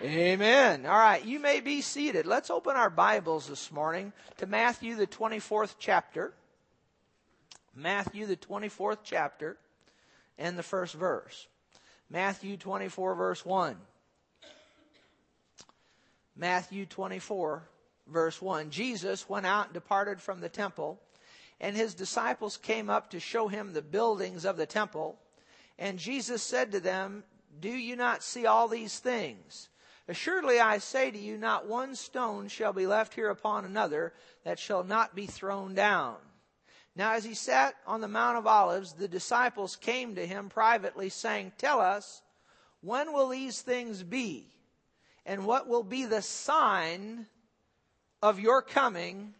Amen. All right, you may be seated. Let's open our Bibles this morning to Matthew, the 24th chapter. Matthew, the 24th chapter, and the first verse. Matthew 24, verse 1. Matthew 24, verse 1. Jesus went out and departed from the temple, and his disciples came up to show him the buildings of the temple. And Jesus said to them, Do you not see all these things? Assuredly I say to you, not one stone shall be left here upon another that shall not be thrown down. Now as he sat on the Mount of Olives, the disciples came to him privately, saying, Tell us, when will these things be? And what will be the sign of your coming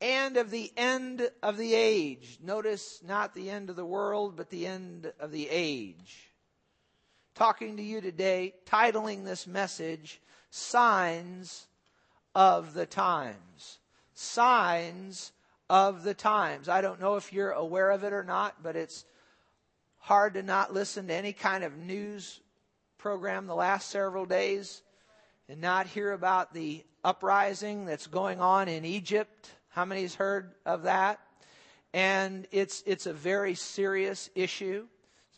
and of the end of the age? Notice not the end of the world, but the end of the age talking to you today, titling this message, Signs of the Times. Signs of the Times. I don't know if you're aware of it or not, but it's hard to not listen to any kind of news program the last several days and not hear about the uprising that's going on in Egypt. How many's heard of that? And it's, it's a very serious issue.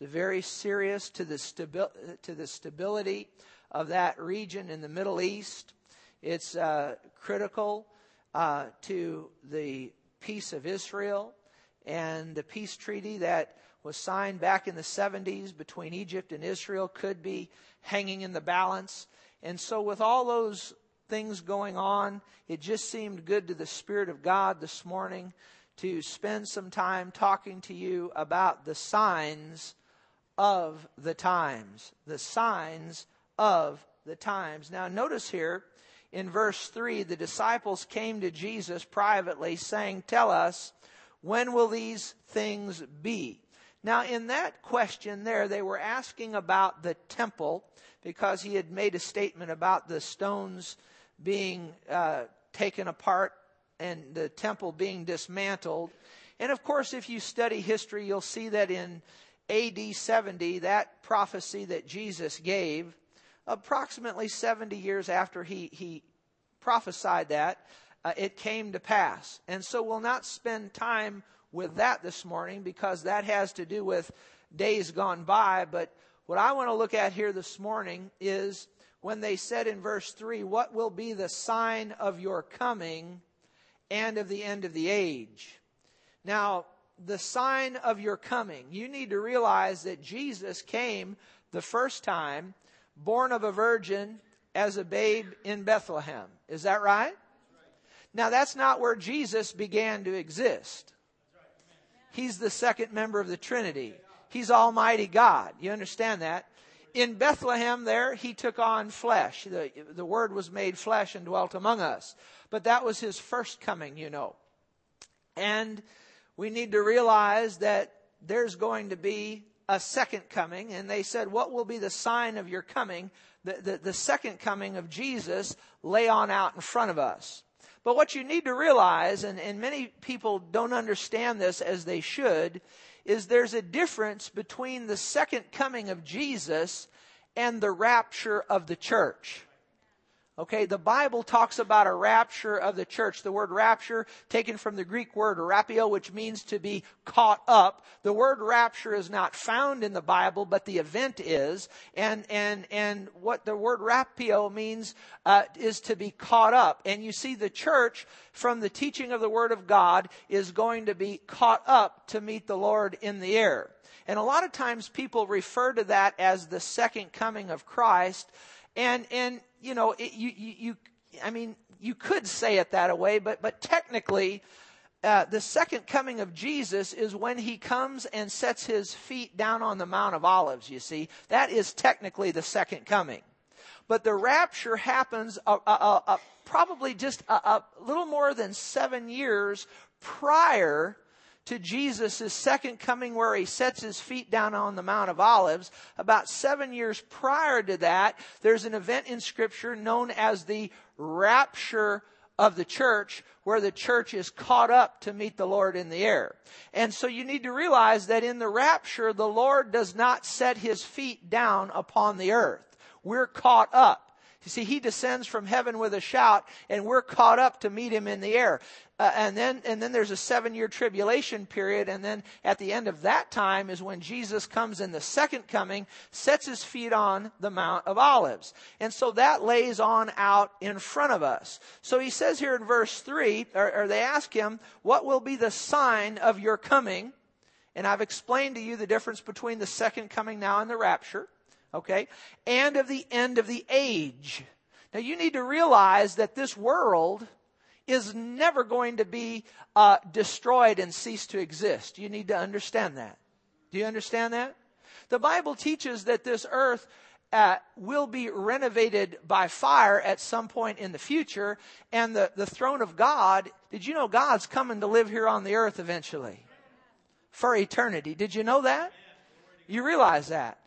It's very serious to the, stabi- to the stability of that region in the Middle East. It's uh, critical uh, to the peace of Israel and the peace treaty that was signed back in the 70s between Egypt and Israel could be hanging in the balance. And so, with all those things going on, it just seemed good to the Spirit of God this morning to spend some time talking to you about the signs of the times. The signs of the times. Now, notice here in verse 3 the disciples came to Jesus privately, saying, Tell us, when will these things be? Now, in that question there, they were asking about the temple because he had made a statement about the stones being uh, taken apart and the temple being dismantled. And of course, if you study history, you'll see that in AD 70, that prophecy that Jesus gave, approximately 70 years after he, he prophesied that, uh, it came to pass. And so we'll not spend time with that this morning because that has to do with days gone by. But what I want to look at here this morning is when they said in verse 3, What will be the sign of your coming and of the end of the age? Now, the sign of your coming. You need to realize that Jesus came the first time, born of a virgin as a babe in Bethlehem. Is that right? Now, that's not where Jesus began to exist. He's the second member of the Trinity. He's Almighty God. You understand that? In Bethlehem, there, he took on flesh. The, the Word was made flesh and dwelt among us. But that was his first coming, you know. And we need to realize that there's going to be a second coming. And they said, What will be the sign of your coming? The, the, the, second coming of Jesus lay on out in front of us. But what you need to realize, and, and many people don't understand this as they should, is there's a difference between the second coming of Jesus and the rapture of the church. Okay, the Bible talks about a rapture of the church. The word rapture, taken from the Greek word rapio, which means to be caught up. The word rapture is not found in the Bible, but the event is. And, and, and what the word rapio means, uh, is to be caught up. And you see the church, from the teaching of the Word of God, is going to be caught up to meet the Lord in the air. And a lot of times people refer to that as the second coming of Christ. And, and you know, it, you, you, you, I mean, you could say it that way, but, but technically, uh, the second coming of Jesus is when he comes and sets his feet down on the Mount of Olives, you see. That is technically the second coming. But the rapture happens uh, uh, uh probably just a, a little more than seven years prior to Jesus' second coming where he sets his feet down on the Mount of Olives. About seven years prior to that, there's an event in scripture known as the rapture of the church where the church is caught up to meet the Lord in the air. And so you need to realize that in the rapture, the Lord does not set his feet down upon the earth. We're caught up. You see, he descends from heaven with a shout, and we're caught up to meet him in the air. Uh, and then, and then there's a seven year tribulation period, and then at the end of that time is when Jesus comes in the second coming, sets his feet on the Mount of Olives. And so that lays on out in front of us. So he says here in verse three, or, or they ask him, what will be the sign of your coming? And I've explained to you the difference between the second coming now and the rapture okay? And of the end of the age. Now you need to realize that this world is never going to be uh, destroyed and cease to exist. You need to understand that. Do you understand that? The Bible teaches that this earth uh, will be renovated by fire at some point in the future, and the, the throne of God, did you know God's coming to live here on the earth eventually? For eternity. Did you know that? You realize that?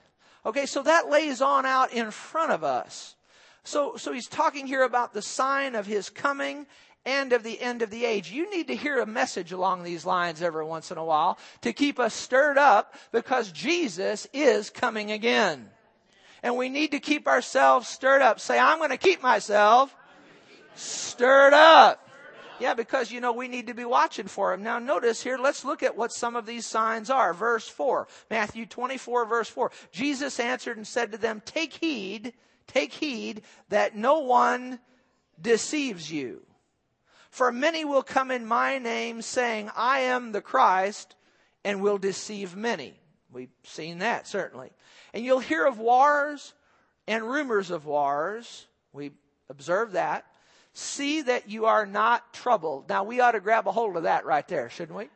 Okay, so that lays on out in front of us. So, so he's talking here about the sign of his coming and of the end of the age. You need to hear a message along these lines every once in a while to keep us stirred up because Jesus is coming again. And we need to keep ourselves stirred up. Say, I'm going to keep myself stirred up. Yeah, because you know we need to be watching for him. Now notice here, let's look at what some of these signs are. Verse 4, Matthew 24 verse 4. Jesus answered and said to them, take heed, take heed that no one deceives you. For many will come in my name saying, I am the Christ, and will deceive many. We've seen that, certainly. And you'll hear of wars and rumors of wars. We observe that. See that you are not troubled. Now we ought to grab a hold of that right there, shouldn't we?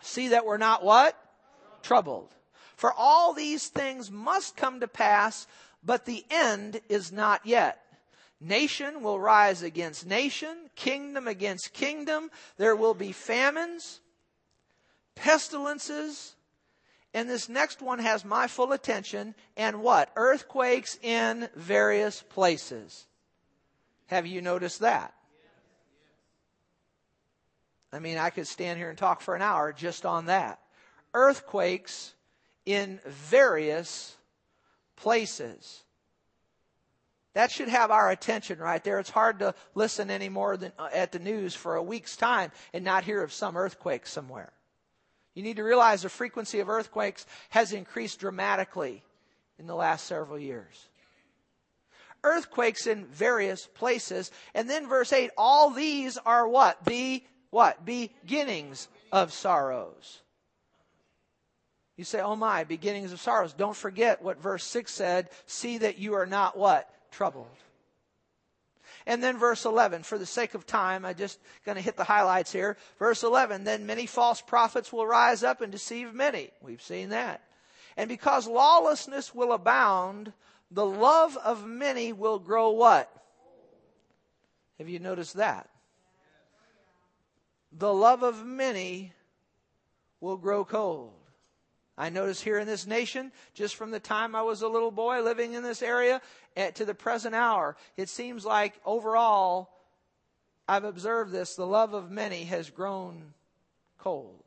See that we're not what? Troubled. For all these things must come to pass, but the end is not yet. Nation will rise against nation, kingdom against kingdom. There will be famines, pestilences, and this next one has my full attention. And what? Earthquakes in various places. Have you noticed that? I mean, I could stand here and talk for an hour just on that. Earthquakes in various places. That should have our attention right there. It's hard to listen anymore than uh, at the news for a week's time and not hear of some earthquake somewhere. You need to realize the frequency of earthquakes has increased dramatically in the last several years earthquakes in various places. And then verse 8, all these are what? The what? Beginnings of sorrows. You say, oh my, beginnings of sorrows. Don't forget what verse 6 said. See that you are not what? Troubled. And then verse 11, for the sake of time, I'm just going to hit the highlights here. Verse 11, then many false prophets will rise up and deceive many. We've seen that. And because lawlessness will abound, the love of many will grow what? Have you noticed that? The love of many will grow cold. I notice here in this nation, just from the time I was a little boy living in this area eh, to the present hour, it seems like overall, I've observed this, the love of many has grown cold.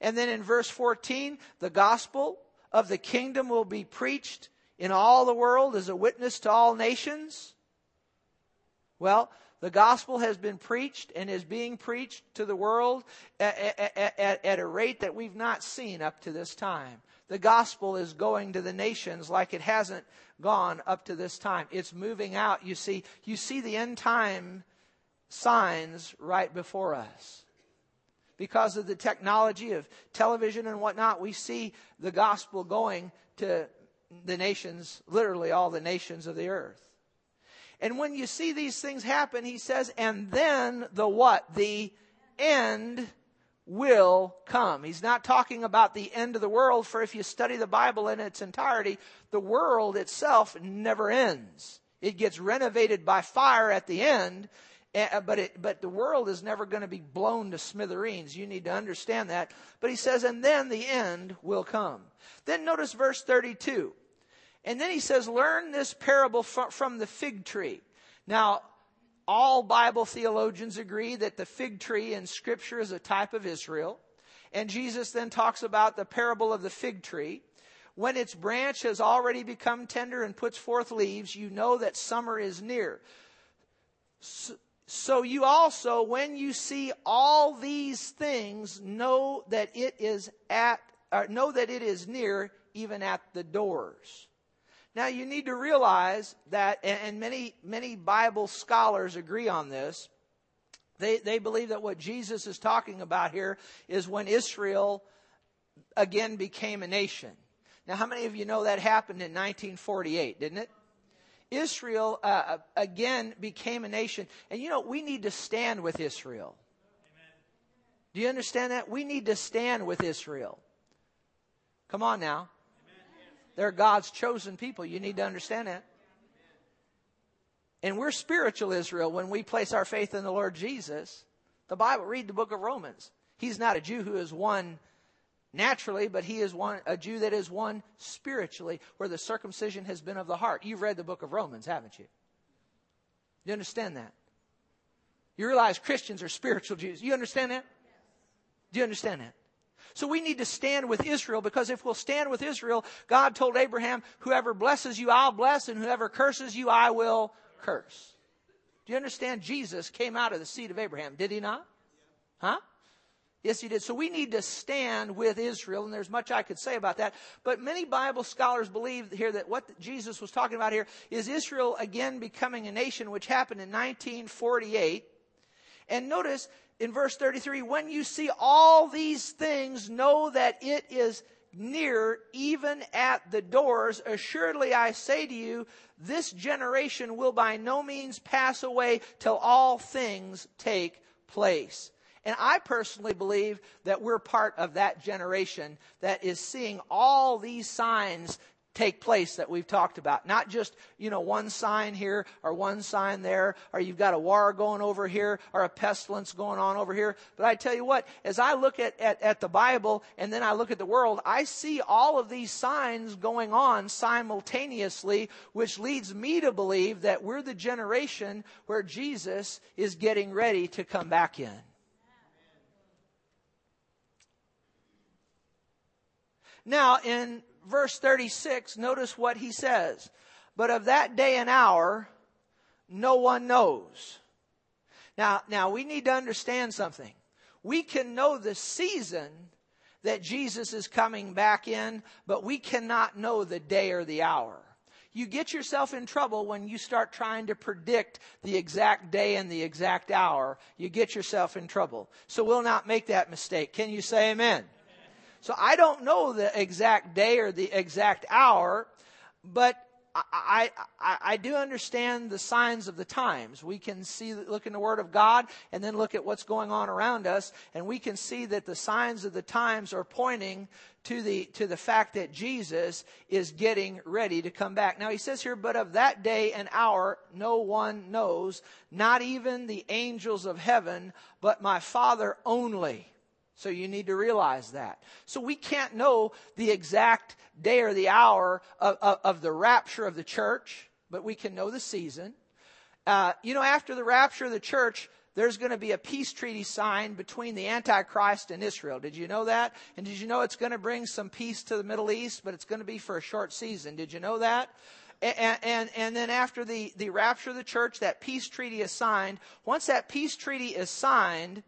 And then in verse 14, the gospel of the kingdom will be preached in all the world as a witness to all nations? Well, the gospel has been preached and is being preached to the world at, at, at, at, a rate that we've not seen up to this time. The gospel is going to the nations like it hasn't gone up to this time. It's moving out. You see, you see the end time signs right before us because of the technology of television and whatnot, we see the gospel going to the nations, literally all the nations of the earth. And when you see these things happen, he says, and then the what? The end will come. He's not talking about the end of the world, for if you study the Bible in its entirety, the world itself never ends. It gets renovated by fire at the end, Uh, but it, but the world is never going to be blown to smithereens. You need to understand that. But he says, and then the end will come. Then notice verse 32. And then he says, learn this parable from the fig tree. Now, all Bible theologians agree that the fig tree in scripture is a type of Israel. And Jesus then talks about the parable of the fig tree When its branch has already become tender and puts forth leaves, you know that summer is near. So, you also, when you see all these things, know that it is at, or know that it is near, even at the doors. Now you need to realize that, and many, many Bible scholars agree on this. They, they believe that what Jesus is talking about here is when Israel again became a nation. Now, how many of you know that happened in 1948, didn't it? Israel uh, uh, again became a nation. And you know, we need to stand with Israel. Amen. Do you understand that? We need to stand with Israel. Come on now. They're God's chosen people. You need to understand that. And we're spiritual Israel when we place our faith in the Lord Jesus. The Bible, read the book of Romans. He's not a Jew who is one naturally, but he is one, a Jew that is one spiritually, where the circumcision has been of the heart. You've read the book of Romans, haven't you? You understand that? You realize Christians are spiritual Jews. You understand that? Do you understand that? So we need to stand with Israel because if we'll stand with Israel, God told Abraham, whoever blesses you, I'll bless, and whoever curses you, I will curse. Do you understand? Jesus came out of the seed of Abraham, did he not? Huh? Yes, he did. So we need to stand with Israel, and there's much I could say about that. But many Bible scholars believe here that what Jesus was talking about here is Israel again becoming a nation, which happened in 1948. And notice in verse 33, when you see all these things, know that it is near, even at the doors. Assuredly, I say to you, this generation will by no means pass away till all things take place. And I personally believe that we're part of that generation that is seeing all these signs take place that we've talked about. Not just, you know, one sign here or one sign there, or you've got a war going over here or a pestilence going on over here. But I tell you what, as I look at, at, at the Bible and then I look at the world, I see all of these signs going on simultaneously, which leads me to believe that we're the generation where Jesus is getting ready to come back in. Now, in verse 36, notice what he says. But of that day and hour, no one knows. Now, now we need to understand something. We can know the season that Jesus is coming back in, but we cannot know the day or the hour. You get yourself in trouble when you start trying to predict the exact day and the exact hour. You get yourself in trouble. So we'll not make that mistake. Can you say amen? So I don't know the exact day or the exact hour, but I, I, I, do understand the signs of the times. We can see, look in the Word of God and then look at what's going on around us, and we can see that the signs of the times are pointing to the, to the fact that Jesus is getting ready to come back. Now he says here, but of that day and hour no one knows, not even the angels of heaven, but my Father only. So you need to realize that. So we can't know the exact day or the hour of, of, of the rapture of the church, but we can know the season. Uh, you know, after the rapture of the church, there's going to be a peace treaty signed between the Antichrist and Israel. Did you know that? And did you know it's going to bring some peace to the Middle East, but it's going to be for a short season? Did you know that? And, and, and, then after the, the rapture of the church, that peace treaty is signed. Once that peace treaty is signed,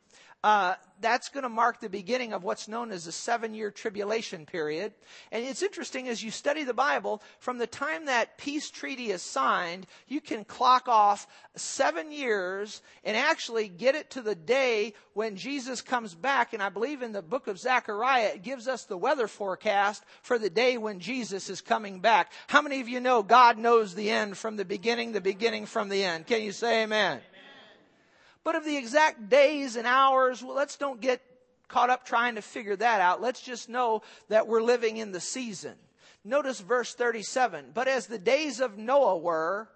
uh, that's going to mark the beginning of what's known as the seven year tribulation period. And it's interesting as you study the Bible, from the time that peace treaty is signed, you can clock off seven years and actually get it to the day when Jesus comes back. And I believe in the book of Zechariah, it gives us the weather forecast for the day when Jesus is coming back. How many of you know God knows the end from the beginning, the beginning from the end? Can you say amen? amen. But of the exact days and hours, well, let's don't get caught up trying to figure that out. Let's just know that we're living in the season. Notice verse 37. But as the days of Noah were,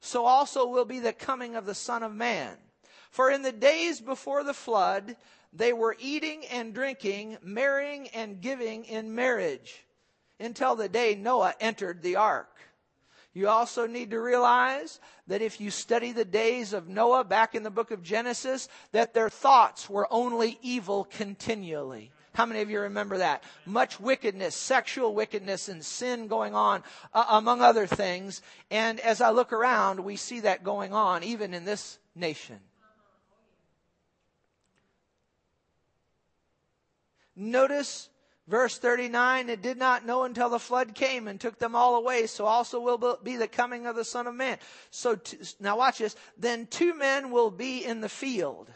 so also will be the coming of the Son of Man. For in the days before the flood, they were eating and drinking, marrying and giving in marriage, until the day Noah entered the ark. You also need to realize that if you study the days of Noah back in the book of Genesis, that their thoughts were only evil continually. How many of you remember that? Much wickedness, sexual wickedness, and sin going on, uh, among other things. And as I look around, we see that going on even in this nation. Notice verse 39 it did not know until the flood came and took them all away so also will be the coming of the son of man. So t- now watch this. Then two men will be in the field.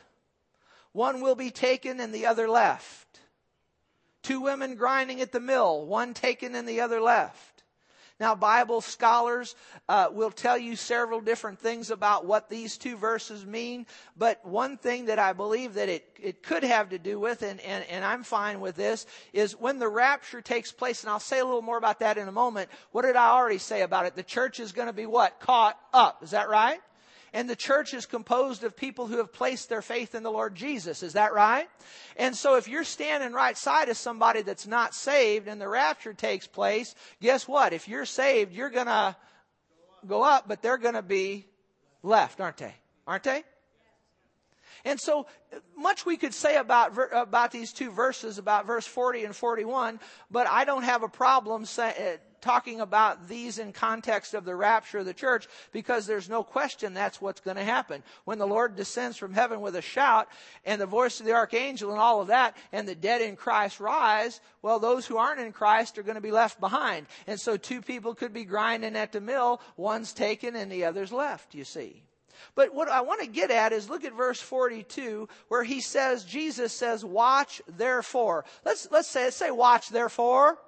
One will be taken and the other left. Two women grinding at the mill one taken and the other left now, Bible scholars uh, will tell you several different things about what these two verses mean, but one thing that I believe that it, it could have to do with, and, and, and I'm fine with this, is when the rapture takes place, and I'll say a little more about that in a moment. What did I already say about it? The church is going to be what? Caught up. Is that right? And the church is composed of people who have placed their faith in the Lord Jesus. Is that right? And so if you're standing right side of somebody that's not saved and the rapture takes place, guess what? If you're saved, you're gonna go up, but they're gonna be left, aren't they? Aren't they? And so much we could say about about these two verses, about verse 40 and 41, but I don't have a problem say, talking about these in context of the rapture of the church because there's no question that's what's going to happen. When the Lord descends from heaven with a shout and the voice of the archangel and all of that and the dead in Christ rise, well, those who aren't in Christ are going to be left behind. And so two people could be grinding at the mill. One's taken and the other's left, you see. But what I want to get at is look at verse 42 where he says, Jesus says, watch therefore. Let's, let's say, let's say watch therefore.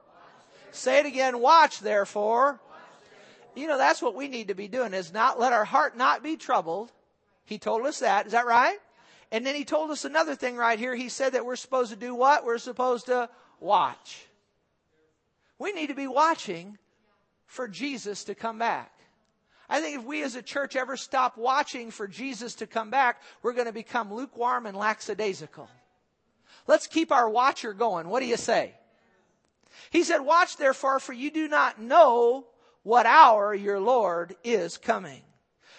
Say it again. Watch therefore. You know, that's what we need to be doing is not let our heart not be troubled. He told us that. Is that right? And then he told us another thing right here. He said that we're supposed to do what? We're supposed to watch. We need to be watching for Jesus to come back. I think if we as a church ever stop watching for Jesus to come back, we're going to become lukewarm and lackadaisical. Let's keep our watcher going. What do you say? He said, Watch therefore, for you do not know what hour your Lord is coming.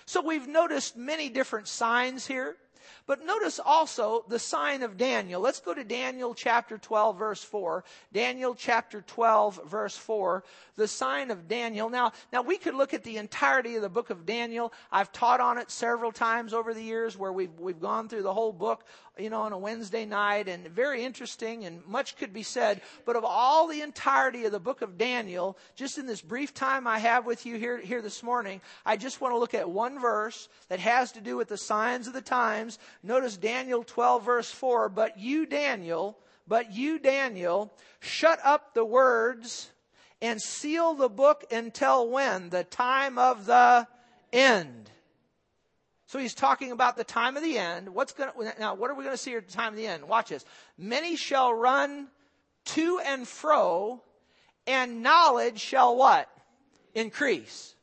So we've noticed many different signs here. But notice also the sign of Daniel. Let's go to Daniel chapter 12 verse 4. Daniel chapter 12 verse 4. The sign of Daniel. Now, now we could look at the entirety of the book of Daniel. I've taught on it several times over the years where we've, we've gone through the whole book you know, on a Wednesday night and very interesting and much could be said. But of all the entirety of the book of Daniel, just in this brief time I have with you here, here this morning, I just want to look at one verse that has to do with the signs of the times. Notice Daniel 12 verse 4, but you Daniel, but you Daniel, shut up the words and seal the book until when? The time of the end. So he's talking about the time of the end. What's going to, now, what are we going to see at the time of the end? Watch this. Many shall run to and fro, and knowledge shall what? Increase.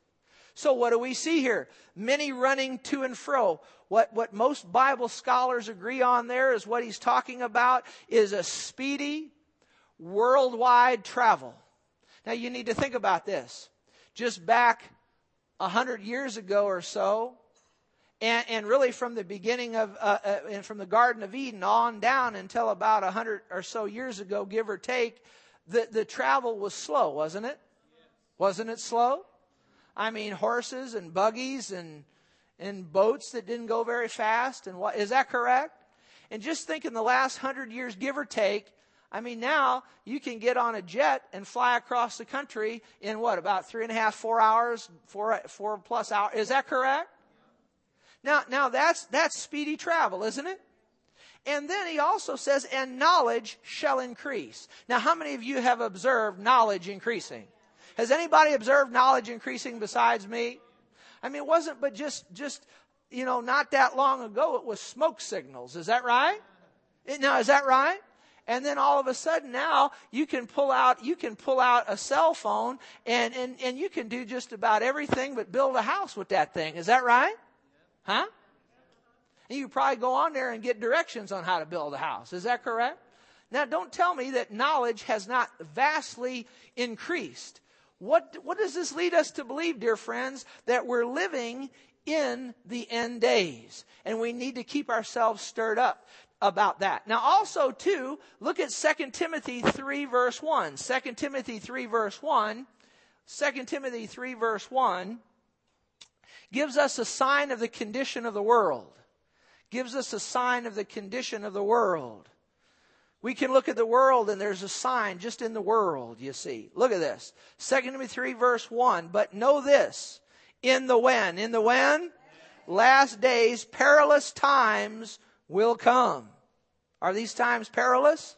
So what do we see here? Many running to and fro. What, what most Bible scholars agree on there is what he's talking about is a speedy, worldwide travel. Now you need to think about this. Just back a hundred years ago or so, and, and really from the beginning of uh, uh, and from the Garden of Eden on down until about a hundred or so years ago, give or take, the the travel was slow, wasn't it? Wasn't it slow? I mean, horses and buggies and and boats that didn't go very fast. And what is that correct? And just think in the last hundred years, give or take. I mean, now you can get on a jet and fly across the country in what about three and a half, four hours, four four plus hours. Is that correct? Now, now that's, that's speedy travel, isn't it? And then he also says, and knowledge shall increase. Now, how many of you have observed knowledge increasing? Has anybody observed knowledge increasing besides me? I mean, it wasn't but just, just, you know, not that long ago, it was smoke signals. Is that right? Now, is that right? And then all of a sudden now you can pull out, you can pull out a cell phone and, and, and you can do just about everything but build a house with that thing. Is that right? Huh? And you probably go on there and get directions on how to build a house. Is that correct? Now, don't tell me that knowledge has not vastly increased. What, what does this lead us to believe, dear friends? That we're living in the end days. And we need to keep ourselves stirred up. about that. Now also too, look at 2 Timothy 3 verse 1. 2 Timothy 3 verse 1. 2 Timothy 3 verse 1 gives us a sign of the condition of the world. Gives us a sign of the condition of the world. We can look at the world and there's a sign just in the world, you see. Look at this. 2 Timothy 3 verse 1. But know this, in the when, in the when? Last days, perilous times will come. Are these times perilous?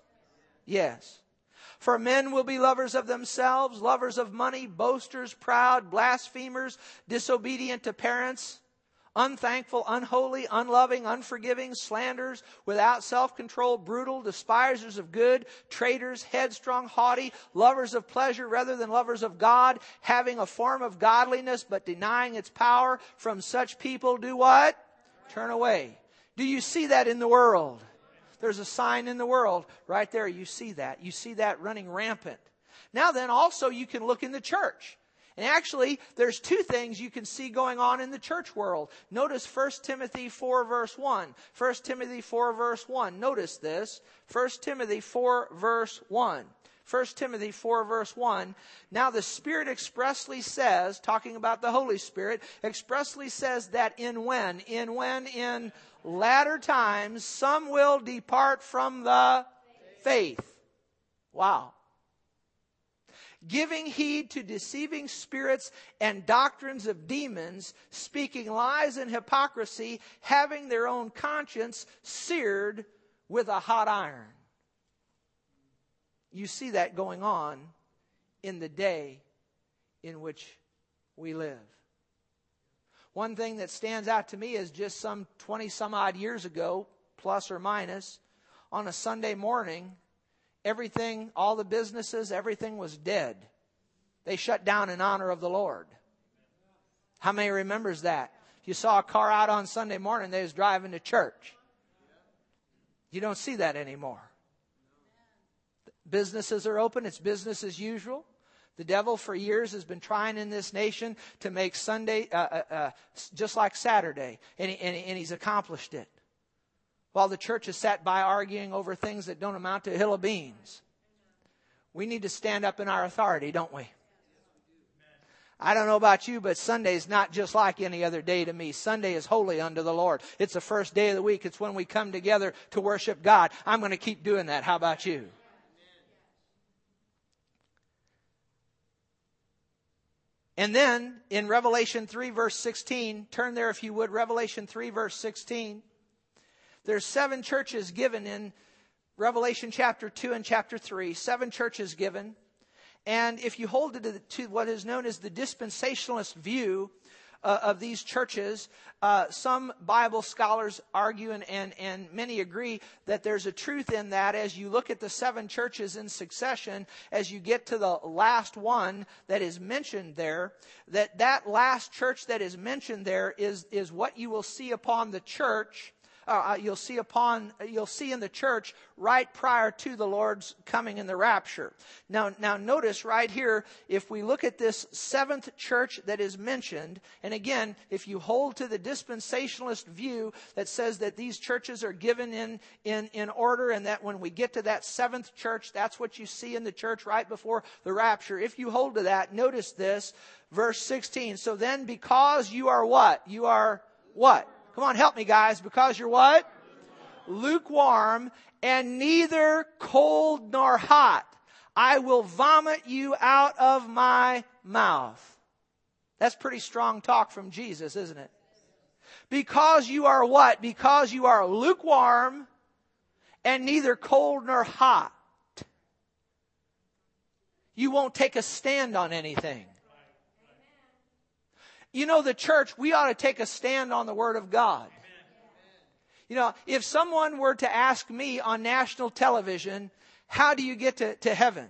Yes. For men will be lovers of themselves, lovers of money, boasters, proud, blasphemers, disobedient to parents, unthankful, unholy, unloving, unforgiving, slanders, without self-control, brutal, despisers of good, traitors, headstrong, haughty, lovers of pleasure rather than lovers of God, having a form of godliness but denying its power. From such people do what? Turn away. Do you see that in the world? There's a sign in the world. Right there, you see that. You see that running rampant. Now then, also you can look in the church. And actually, there's two things you can see going on in the church world. Notice 1 Timothy 4 verse 1. 1 Timothy 4 verse 1. Notice this. 1 Timothy 4 verse 1. 1 Timothy 4 verse 1. Now the Spirit expressly says, talking about the Holy Spirit, expressly says that in when? In when? In latter times, some will depart from the faith. Wow giving heed to deceiving spirits and doctrines of demons, speaking lies and hypocrisy, having their own conscience seared with a hot iron. You see that going on in the day in which we live. One thing that stands out to me is just some 20 some odd years ago, plus or minus, on a Sunday morning, everything, all the businesses, everything was dead. They shut down in honor of the Lord. How many remembers that? You saw a car out on Sunday morning, they was driving to church. You don't see that anymore. Businesses are open. It's business as usual. The devil for years has been trying in this nation to make Sunday uh, uh, uh, just like Saturday, and, he, and, and he's accomplished it while the church is sat by arguing over things that don't amount to a hill of beans. We need to stand up in our authority, don't we? I don't know about you, but Sunday is not just like any other day to me. Sunday is holy unto the Lord. It's the first day of the week. It's when we come together to worship God. I'm going to keep doing that. How about you? And then in Revelation 3 verse 16, turn there if you would, Revelation 3 verse 16. There's seven churches given in Revelation chapter 2 and chapter 3, seven churches given. And if you hold to, to what is known as the dispensationalist view uh, of these churches, uh, some Bible scholars argue and, and, and many agree that there's a truth in that as you look at the seven churches in succession, as you get to the last one that is mentioned there, that that last church that is mentioned there is, is what you will see upon the church uh, uh, you'll see upon you'll see in the church right prior to the Lord's coming in the rapture. Now, now notice right here, if we look at this seventh church that is mentioned, and again, if you hold to the dispensationalist view that says that these churches are given in in in order, and that when we get to that seventh church, that's what you see in the church right before the rapture. If you hold to that, notice this, verse 16. So then, because you are what? You are what? Come on, help me guys, because you're what? Lukewarm and neither cold nor hot. I will vomit you out of my mouth. That's pretty strong talk from Jesus, isn't it? Because you are what? Because you are lukewarm and neither cold nor hot. You won't take a stand on anything. You know, the church, we ought to take a stand on the Word of God. You know, if someone were to ask me on national television, how do you get to, to heaven?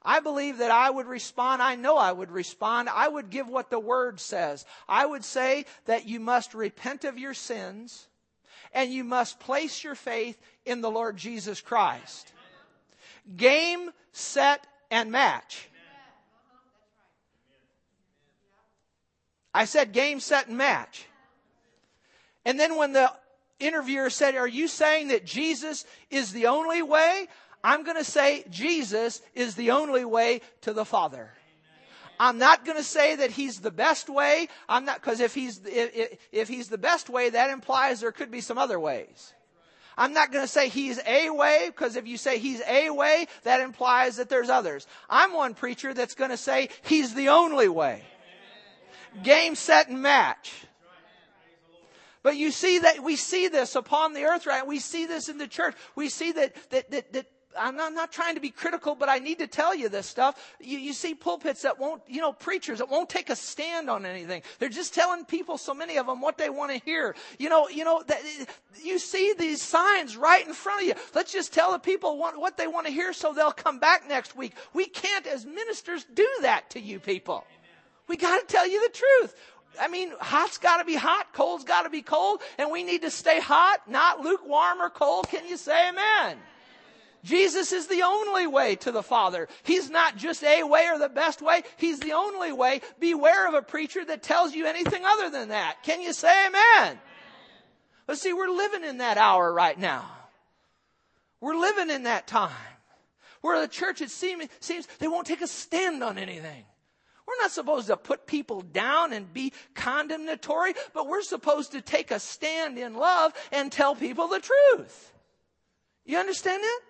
I believe that I would respond. I know I would respond. I would give what the Word says. I would say that you must repent of your sins and you must place your faith in the Lord Jesus Christ. Game, set, and match. I said game, set, and match. And then when the interviewer said, Are you saying that Jesus is the only way? I'm going to say Jesus is the only way to the Father. I'm not going to say that he's the best way. I'm not, because if he's, if, if he's the best way, that implies there could be some other ways. I'm not going to say he's a way, because if you say he's a way, that implies that there's others. I'm one preacher that's going to say he's the only way. Game, set, and match. But you see that we see this upon the earth, right? We see this in the church. We see that that that, that I'm not, I'm not, trying to be critical, but I need to tell you this stuff. You, you, see pulpits that won't, you know, preachers that won't take a stand on anything. They're just telling people, so many of them, what they want to hear. You know, you know, that, you see these signs right in front of you. Let's just tell the people what, what they want to hear so they'll come back next week. We can't, as ministers, do that to you people. We got to tell you the truth. I mean, hot's got to be hot, cold's got to be cold, and we need to stay hot, not lukewarm or cold. Can you say amen? Jesus is the only way to the Father. He's not just a way or the best way. He's the only way. Beware of a preacher that tells you anything other than that. Can you say amen? But see, we're living in that hour right now. We're living in that time where the church, it seems, seems they won't take a stand on anything. We're not supposed to put people down and be condemnatory, but we're supposed to take a stand in love and tell people the truth. You understand that?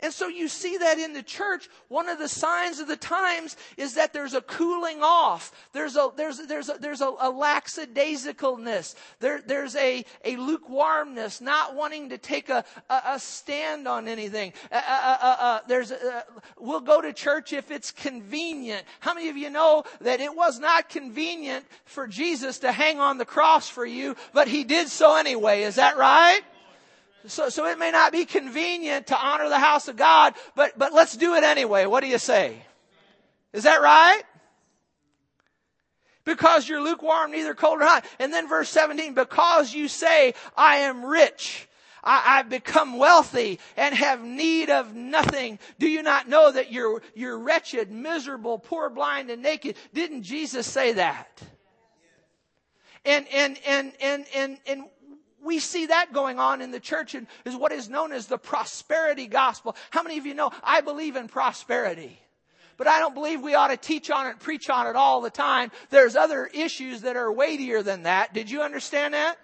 And so you see that in the church. One of the signs of the times is that there's a cooling off. There's a, there's, there's a, there's a, a lackadaisicalness. There, there's a, a lukewarmness, not wanting to take a, a, a stand on anything. Uh, uh, uh, uh there's, uh, we'll go to church if it's convenient. How many of you know that it was not convenient for Jesus to hang on the cross for you, but he did so anyway? Is that right? So, so it may not be convenient to honor the house of God, but, but let's do it anyway. What do you say? Is that right? Because you're lukewarm, neither cold nor hot. And then verse 17, because you say, I am rich. I, have become wealthy and have need of nothing. Do you not know that you're, you're wretched, miserable, poor, blind, and naked? Didn't Jesus say that? And, and, and, and, and, and we see that going on in the church and is what is known as the prosperity gospel. How many of you know I believe in prosperity? But I don't believe we ought to teach on it, preach on it all the time. There's other issues that are weightier than that. Did you understand that?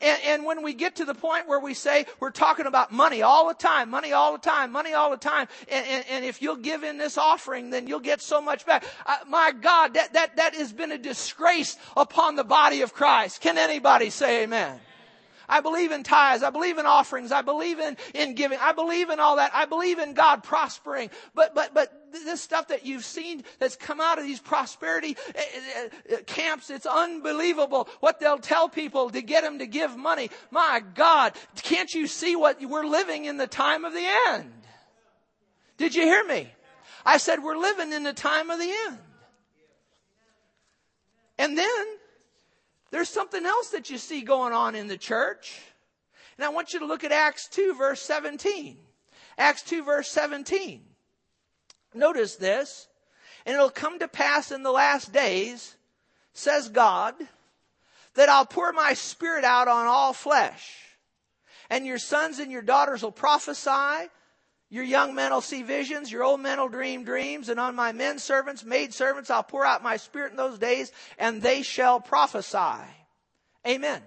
And, and, when we get to the point where we say we're talking about money all the time, money all the time, money all the time, and, and, and if you'll give in this offering, then you'll get so much back. Uh, my God, that, that, that has been a disgrace upon the body of Christ. Can anybody say amen? I believe in tithes. I believe in offerings. I believe in, in giving. I believe in all that. I believe in God prospering. But, but, but this stuff that you've seen that's come out of these prosperity eh, eh, eh, camps, it's unbelievable what they'll tell people to get them to give money. My God, can't you see what we're living in the time of the end? Did you hear me? I said we're living in the time of the end. And then there's something else that you see going on in the church. And I want you to look at Acts 2 verse 17. Acts 2 verse 17. Notice this. And it'll come to pass in the last days, says God, that I'll pour my spirit out on all flesh. And your sons and your daughters will prophesy. Your young men will see visions, your old men will dream dreams, and on my men servants, maid servants, I'll pour out my spirit in those days, and they shall prophesy. Amen.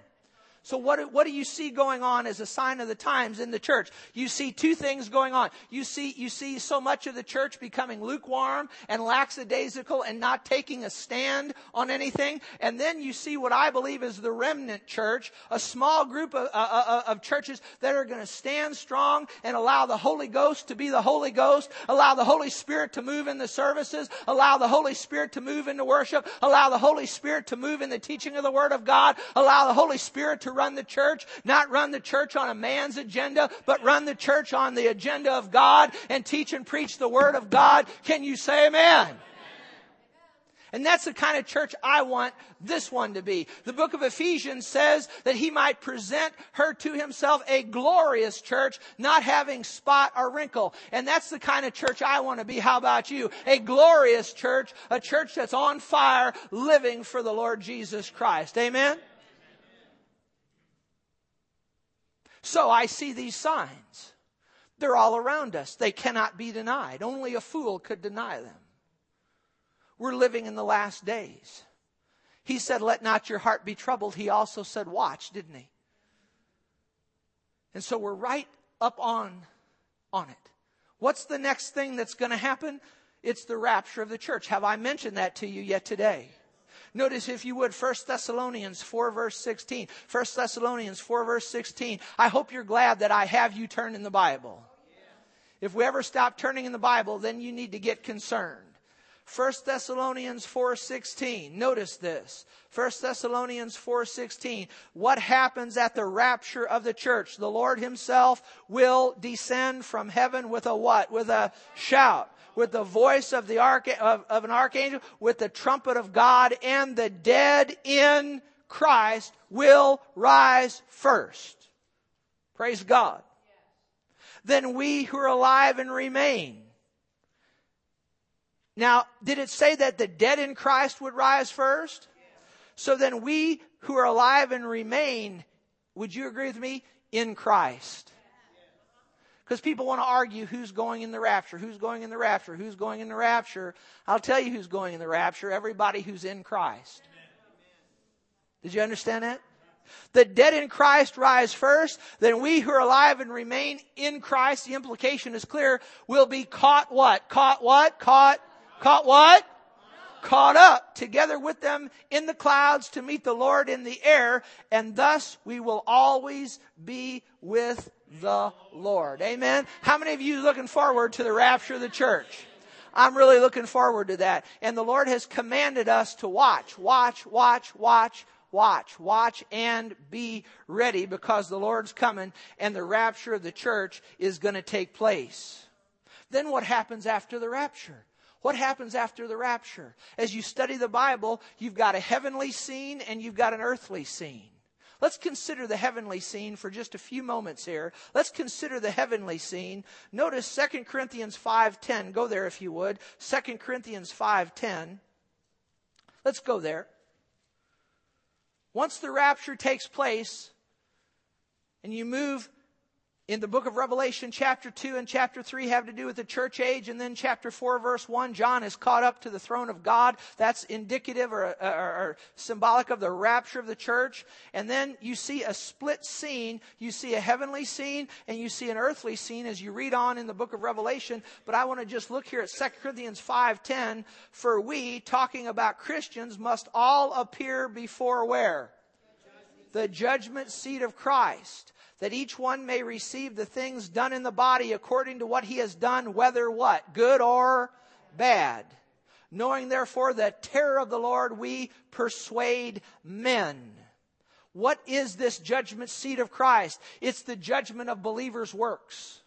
So what, what do you see going on as a sign of the times in the church? You see two things going on. You see, you see so much of the church becoming lukewarm and lackadaisical and not taking a stand on anything. And then you see what I believe is the remnant church, a small group of, uh, uh, uh of churches that are going to stand strong and allow the Holy Ghost to be the Holy Ghost, allow the Holy Spirit to move in the services, allow the Holy Spirit to move into worship, allow the Holy Spirit to move in the teaching of the Word of God, allow the Holy Spirit run the church, not run the church on a man's agenda, but run the church on the agenda of God and teach and preach the word of God. Can you say amen? And that's the kind of church I want this one to be. The book of Ephesians says that he might present her to himself a glorious church, not having spot or wrinkle. And that's the kind of church I want to be. How about you? A glorious church, a church that's on fire, living for the Lord Jesus Christ. Amen? So I see these signs. They're all around us. They cannot be denied. Only a fool could deny them. We're living in the last days. He said, Let not your heart be troubled. He also said, Watch, didn't he? And so we're right up on, on it. What's the next thing that's going to happen? It's the rapture of the church. Have I mentioned that to you yet today? Notice if you would 1 Thessalonians 4 verse 16. 1 Thessalonians 4 verse 16. I hope you're glad that I have you turn in the Bible. If we ever stop turning in the Bible, then you need to get concerned. 1 Thessalonians 4:16. Notice this. 1 Thessalonians 4:16. What happens at the rapture of the church? The Lord himself will descend from heaven with a what? With a shout, with the voice of the arch- of, of an archangel, with the trumpet of God, and the dead in Christ will rise first. Praise God. Then we who are alive and remain now, did it say that the dead in Christ would rise first? So then we who are alive and remain, would you agree with me? In Christ. Because people want to argue who's going in the rapture, who's going in the rapture, who's going in the rapture. I'll tell you who's going in the rapture everybody who's in Christ. Did you understand that? The dead in Christ rise first, then we who are alive and remain in Christ, the implication is clear, will be caught what? Caught what? Caught Caught what? Caught up together with them in the clouds to meet the Lord in the air, and thus we will always be with the Lord. Amen. How many of you looking forward to the rapture of the church? I'm really looking forward to that. And the Lord has commanded us to watch, watch, watch, watch, watch, watch and be ready because the Lord's coming and the rapture of the church is going to take place. Then what happens after the rapture? What happens after the rapture? As you study the Bible, you've got a heavenly scene and you've got an earthly scene. Let's consider the heavenly scene for just a few moments here. Let's consider the heavenly scene. Notice 2 Corinthians 5:10. Go there if you would. 2 Corinthians 5:10. Let's go there. Once the rapture takes place and you move in the book of Revelation, chapter 2 and chapter 3 have to do with the church age. And then chapter 4, verse 1, John is caught up to the throne of God. That's indicative or, or, or, symbolic of the rapture of the church. And then you see a split scene. You see a heavenly scene and you see an earthly scene as you read on in the book of Revelation. But I want to just look here at 2 Corinthians 5.10. For we, talking about Christians, must all appear before where? The judgment seat of Christ that each one may receive the things done in the body according to what he has done, whether what? Good or bad. Knowing therefore the terror of the Lord, we persuade men. What is this judgment seat of Christ? It's the judgment of believers' works.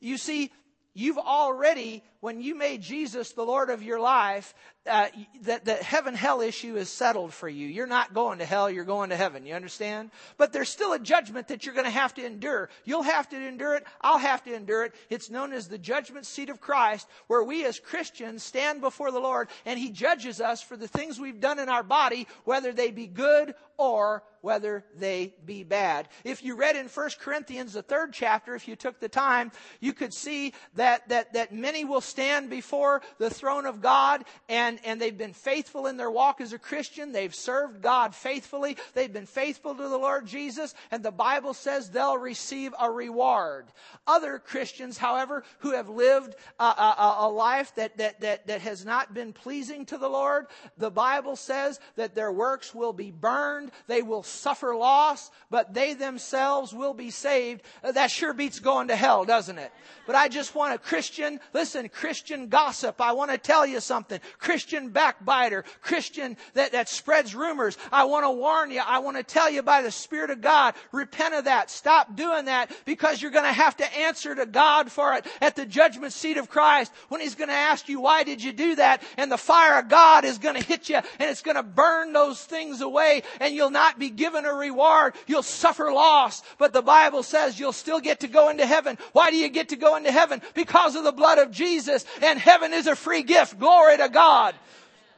You see, you've already, when you made Jesus the Lord of your life, uh, that the heaven hell issue is settled for you. You're not going to hell, you're going to heaven. You understand? But there's still a judgment that you're going to have to endure. You'll have to endure it. I'll have to endure it. It's known as the judgment seat of Christ, where we as Christians stand before the Lord and He judges us for the things we've done in our body, whether they be good or whether they be bad. If you read in 1 Corinthians, the third chapter, if you took the time, you could see that, that, that many will stand before the throne of God and and, they've been faithful in their walk as a Christian. They've served God faithfully. They've been faithful to the Lord Jesus, and the Bible says they'll receive a reward. Other Christians, however, who have lived a, a, a life that, that, that, that has not been pleasing to the Lord, the Bible says that their works will be burned, they will suffer loss, but they themselves will be saved. That sure beats going to hell, doesn't it? But I just want a Christian, listen, Christian gossip. I want to tell you something. Christian backbiter, Christian that, that spreads rumors. I want to warn you. I want to tell you by the Spirit of God, repent of that. Stop doing that because you're going to have to answer to God for it at the judgment seat of Christ when He's going to ask you, why did you do that? And the fire of God is going to hit you and it's going to burn those things away and you'll not be given a reward. You'll suffer loss. But the Bible says you'll still get to go into heaven. Why do you get to go into heaven? Because of the blood of Jesus and heaven is a free gift. Glory to God.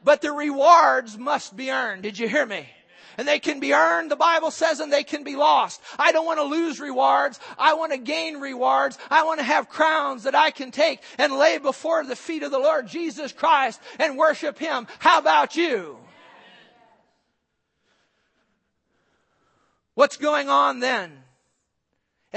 But the rewards must be earned. Did you hear me? And they can be earned, the Bible says, and they can be lost. I don't want to lose rewards. I want to gain rewards. I want to have crowns that I can take and lay before the feet of the Lord Jesus Christ and worship Him. How about you? What's going on then?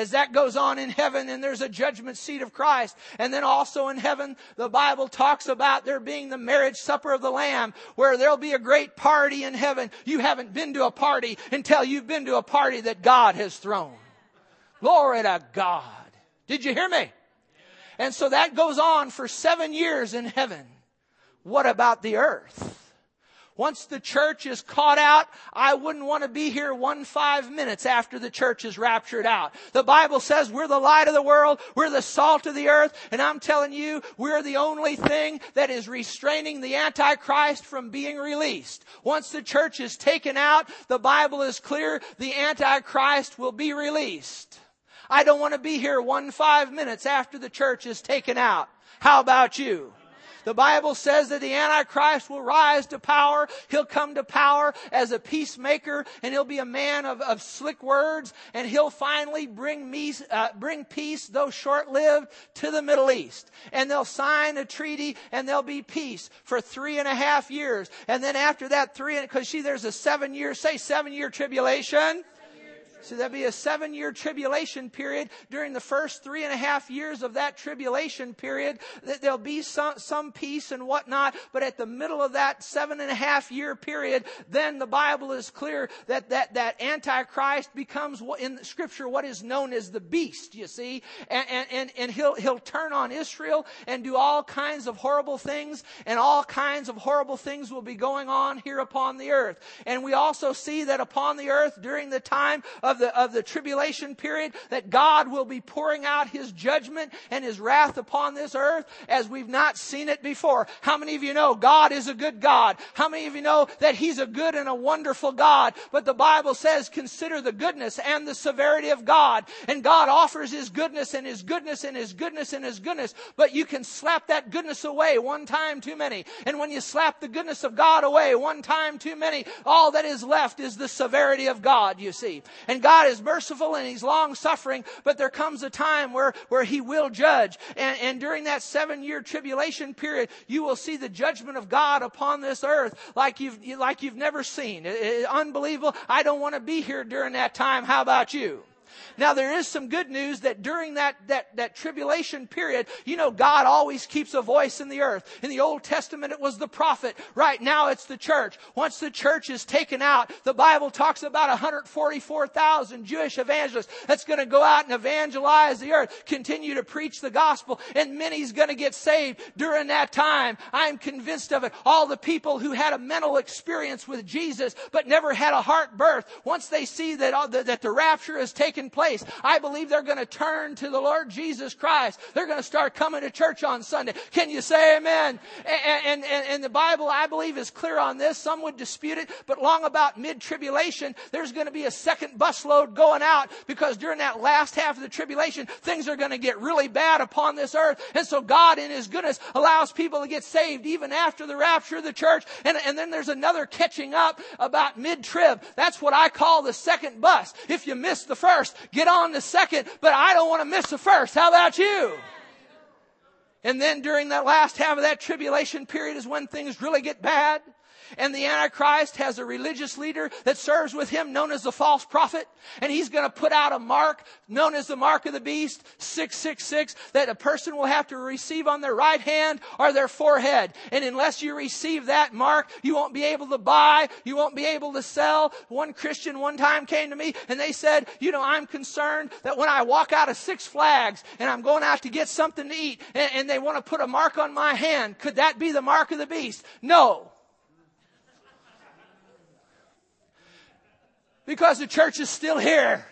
As that goes on in heaven and there's a judgment seat of Christ. And then also in heaven, the Bible talks about there being the marriage supper of the Lamb where there'll be a great party in heaven. You haven't been to a party until you've been to a party that God has thrown. Glory to God. Did you hear me? And so that goes on for seven years in heaven. What about the earth? Once the church is caught out, I wouldn't want to be here one five minutes after the church is raptured out. The Bible says we're the light of the world, we're the salt of the earth, and I'm telling you, we're the only thing that is restraining the Antichrist from being released. Once the church is taken out, the Bible is clear, the Antichrist will be released. I don't want to be here one five minutes after the church is taken out. How about you? The Bible says that the Antichrist will rise to power. He'll come to power as a peacemaker and he'll be a man of, of slick words and he'll finally bring, me, uh, bring peace, though short lived, to the Middle East. And they'll sign a treaty and there'll be peace for three and a half years. And then after that, three, because see, there's a seven year, say seven year tribulation. So there'll be a seven year tribulation period. During the first three and a half years of that tribulation period, there'll be some, some peace and whatnot. But at the middle of that seven and a half year period, then the Bible is clear that that, that Antichrist becomes in scripture what is known as the beast, you see. And, and, and he'll, he'll turn on Israel and do all kinds of horrible things and all kinds of horrible things will be going on here upon the earth. And we also see that upon the earth during the time of of the, of the tribulation period that God will be pouring out His judgment and His wrath upon this earth as we've not seen it before. How many of you know God is a good God? How many of you know that He's a good and a wonderful God? But the Bible says consider the goodness and the severity of God. And God offers His goodness and His goodness and His goodness and His goodness. But you can slap that goodness away one time too many. And when you slap the goodness of God away one time too many, all that is left is the severity of God, you see. And God is merciful and He's long suffering, but there comes a time where, where He will judge. And, and during that seven year tribulation period, you will see the judgment of God upon this earth like you've, like you've never seen. It, it, unbelievable. I don't want to be here during that time. How about you? Now there is some good news that during that, that, that tribulation period, you know, God always keeps a voice in the earth. In the Old Testament, it was the prophet. Right now, it's the church. Once the church is taken out, the Bible talks about 144,000 Jewish evangelists that's going to go out and evangelize the earth, continue to preach the gospel, and many's going to get saved during that time. I'm convinced of it. All the people who had a mental experience with Jesus, but never had a heart birth, once they see that, that the rapture has taken place. I believe they're going to turn to the Lord Jesus Christ. They're going to start coming to church on Sunday. Can you say amen? And, and, and the Bible, I believe, is clear on this. Some would dispute it, but long about mid-tribulation, there's going to be a second busload going out because during that last half of the tribulation, things are going to get really bad upon this earth. And so God, in His goodness, allows people to get saved even after the rapture of the church. And, and then there's another catching up about mid-trib. That's what I call the second bus. If you miss the first, get on the second, but I don't want to miss the first. How about you? And then during that last half of that tribulation period is when things really get bad. And the Antichrist has a religious leader that serves with him known as the false prophet. And he's going to put out a mark known as the mark of the beast, 666, that a person will have to receive on their right hand or their forehead. And unless you receive that mark, you won't be able to buy, you won't be able to sell. One Christian one time came to me and they said, you know, I'm concerned that when I walk out of Six Flags and I'm going out to get something to eat and, and they want to put a mark on my hand, could that be the mark of the beast? No. Because the church is still here.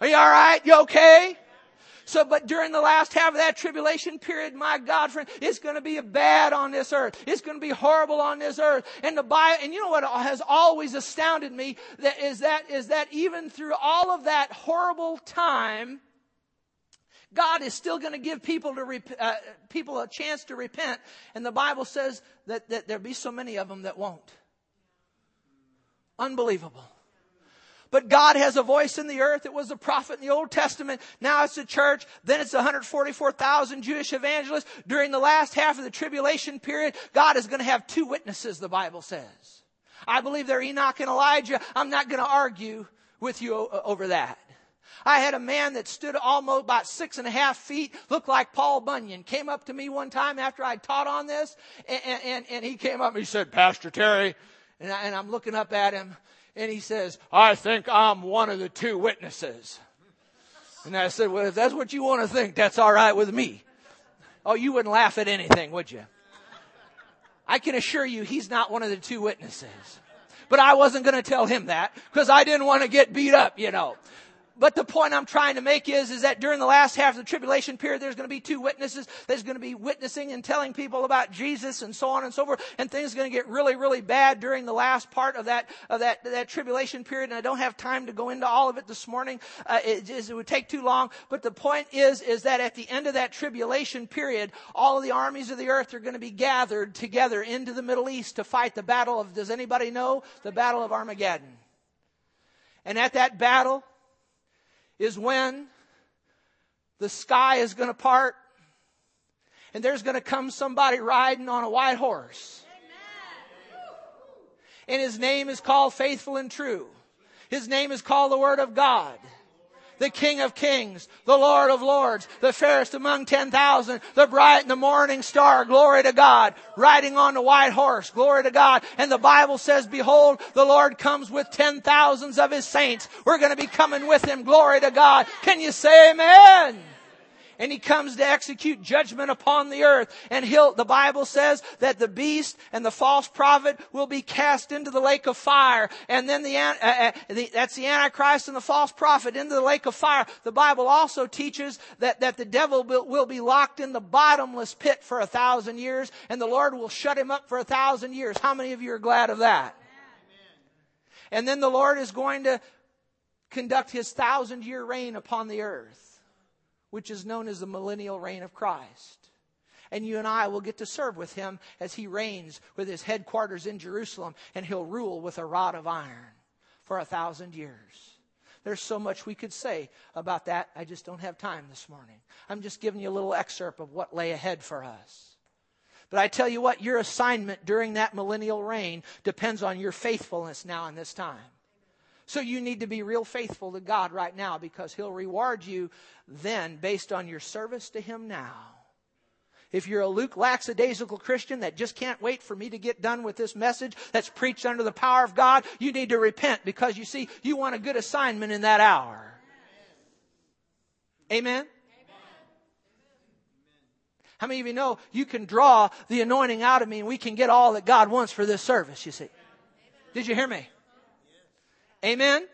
Are you alright? You okay? So, but during the last half of that tribulation period, my God, friend, it's going to be bad on this earth. It's going to be horrible on this earth. And the Bible, and you know what has always astounded me that is that is that even through all of that horrible time, God is still going to give people to rep- uh, people a chance to repent. And the Bible says that, that there'll be so many of them that won't. Unbelievable. But God has a voice in the earth. It was a prophet in the Old Testament. Now it's the church. Then it's 144,000 Jewish evangelists. During the last half of the tribulation period, God is going to have two witnesses, the Bible says. I believe they're Enoch and Elijah. I'm not going to argue with you over that. I had a man that stood almost about six and a half feet, looked like Paul Bunyan, came up to me one time after I taught on this, and, and, and he came up and he said, Pastor Terry, and, I, and I'm looking up at him, and he says, I think I'm one of the two witnesses. And I said, well, if that's what you want to think, that's all right with me. Oh, you wouldn't laugh at anything, would you? I can assure you he's not one of the two witnesses. But I wasn't going to tell him that because I didn't want to get beat up, you know. But the point I'm trying to make is, is that during the last half of the tribulation period, there's going to be two witnesses. There's going to be witnessing and telling people about Jesus and so on and so forth. And things are going to get really, really bad during the last part of that, of that, that tribulation period. And I don't have time to go into all of it this morning. Uh, it, it would take too long. But the point is, is that at the end of that tribulation period, all of the armies of the earth are going to be gathered together into the Middle East to fight the battle of, does anybody know? The battle of Armageddon. And at that battle, is when the sky is going to part and there's going to come somebody riding on a white horse. And his name is called faithful and true. His name is called the Word of God the King of Kings, the Lord of Lords, the fairest among 10,000, the bright and the morning star, glory to God, riding on the white horse, glory to God. And the Bible says, behold, the Lord comes with ten thousands of his saints. We're going to be coming with him, glory to God. Can you say amen? And he comes to execute judgment upon the earth. And he'll, the Bible says that the beast and the false prophet will be cast into the lake of fire. And then the, uh, uh, the, that's the Antichrist and the false prophet into the lake of fire. The Bible also teaches that, that the devil will, will be locked in the bottomless pit for a thousand years and the Lord will shut him up for a thousand years. How many of you are glad of that? And then the Lord is going to conduct his thousand year reign upon the earth which is known as the millennial reign of Christ. And you and I will get to serve with him as he reigns with his headquarters in Jerusalem, and he'll rule with a rod of iron for a thousand years. There's so much we could say about that. I just don't have time this morning. I'm just giving you a little excerpt of what lay ahead for us. But I tell you what, your assignment during that millennial reign depends on your faithfulness now in this time. So you need to be real faithful to God right now because He'll reward you then based on your service to Him now. If you're a Luke lackadaisical Christian that just can't wait for me to get done with this message that's preached under the power of God, you need to repent because you see, you want a good assignment in that hour. Amen? How many of you know you can draw the anointing out of me and we can get all that God wants for this service, you see? Did you hear me? Amen?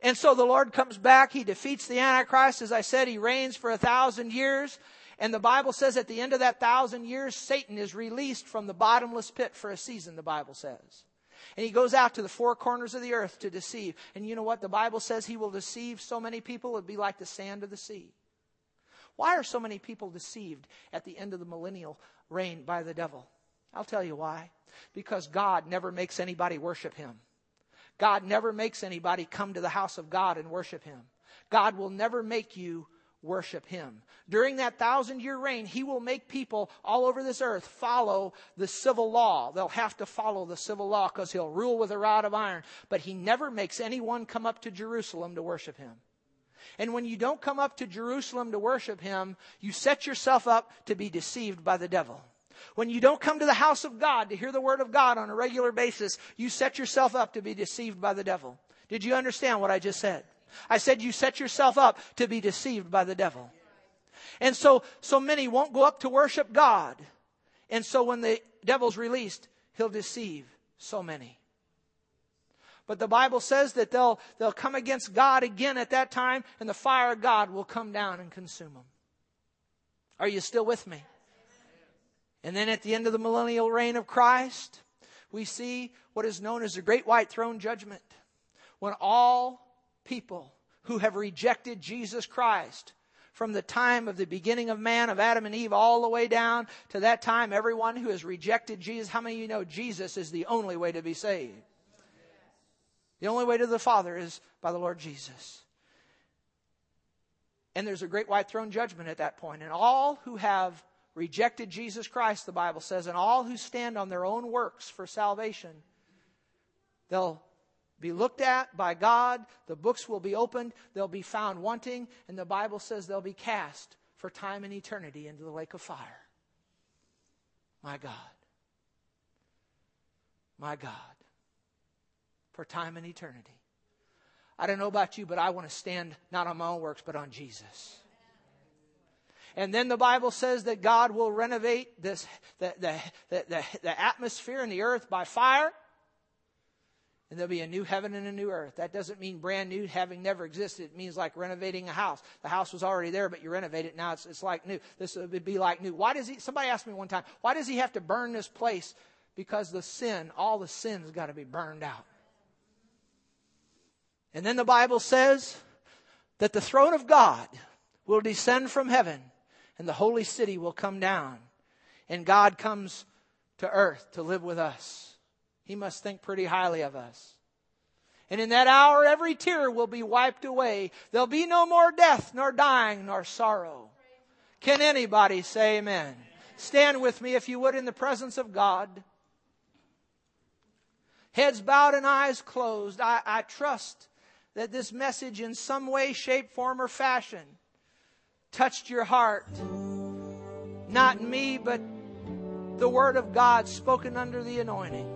And so the Lord comes back. He defeats the Antichrist. As I said, he reigns for a thousand years. And the Bible says at the end of that thousand years, Satan is released from the bottomless pit for a season, the Bible says. And he goes out to the four corners of the earth to deceive. And you know what? The Bible says he will deceive so many people, it'd be like the sand of the sea. Why are so many people deceived at the end of the millennial reign by the devil? I'll tell you why. Because God never makes anybody worship him. God never makes anybody come to the house of God and worship Him. God will never make you worship Him. During that thousand year reign, He will make people all over this earth follow the civil law. They'll have to follow the civil law because He'll rule with a rod of iron. But He never makes anyone come up to Jerusalem to worship Him. And when you don't come up to Jerusalem to worship Him, you set yourself up to be deceived by the devil. When you don't come to the house of God to hear the word of God on a regular basis, you set yourself up to be deceived by the devil. Did you understand what I just said? I said you set yourself up to be deceived by the devil. And so, so many won't go up to worship God. And so when the devil's released, he'll deceive so many. But the Bible says that they'll, they'll come against God again at that time, and the fire of God will come down and consume them. Are you still with me? And then at the end of the millennial reign of Christ, we see what is known as the great white throne judgment. When all people who have rejected Jesus Christ from the time of the beginning of man, of Adam and Eve, all the way down to that time, everyone who has rejected Jesus, how many of you know Jesus is the only way to be saved? The only way to the Father is by the Lord Jesus. And there's a great white throne judgment at that point. And all who have rejected Jesus Christ, the Bible says, and all who stand on their own works for salvation, they'll be looked at by God. The books will be opened. They'll be found wanting. And the Bible says they'll be cast for time and eternity into the lake of fire. My God. My God. For time and eternity. I don't know about you, but I want to stand not on my own works, but on Jesus. And then the Bible says that God will renovate this, the, the, the, the, atmosphere and the earth by fire. And there'll be a new heaven and a new earth. That doesn't mean brand new, having never existed. It means like renovating a house. The house was already there, but you renovate it. Now it's, it's like new. This would be like new. Why does he, somebody asked me one time, why does he have to burn this place? Because the sin, all the sin's got to be burned out. And then the Bible says that the throne of God will descend from heaven and the holy city will come down. And God comes to earth to live with us. He must think pretty highly of us. And in that hour, every tear will be wiped away. There'll be no more death, nor dying, nor sorrow. Can anybody say amen? Stand with me, if you would, in the presence of God. Heads bowed and eyes closed. I, I trust that this message, in some way, shape, form, or fashion, touched your heart. Not me, but the Word of God spoken under the anointing.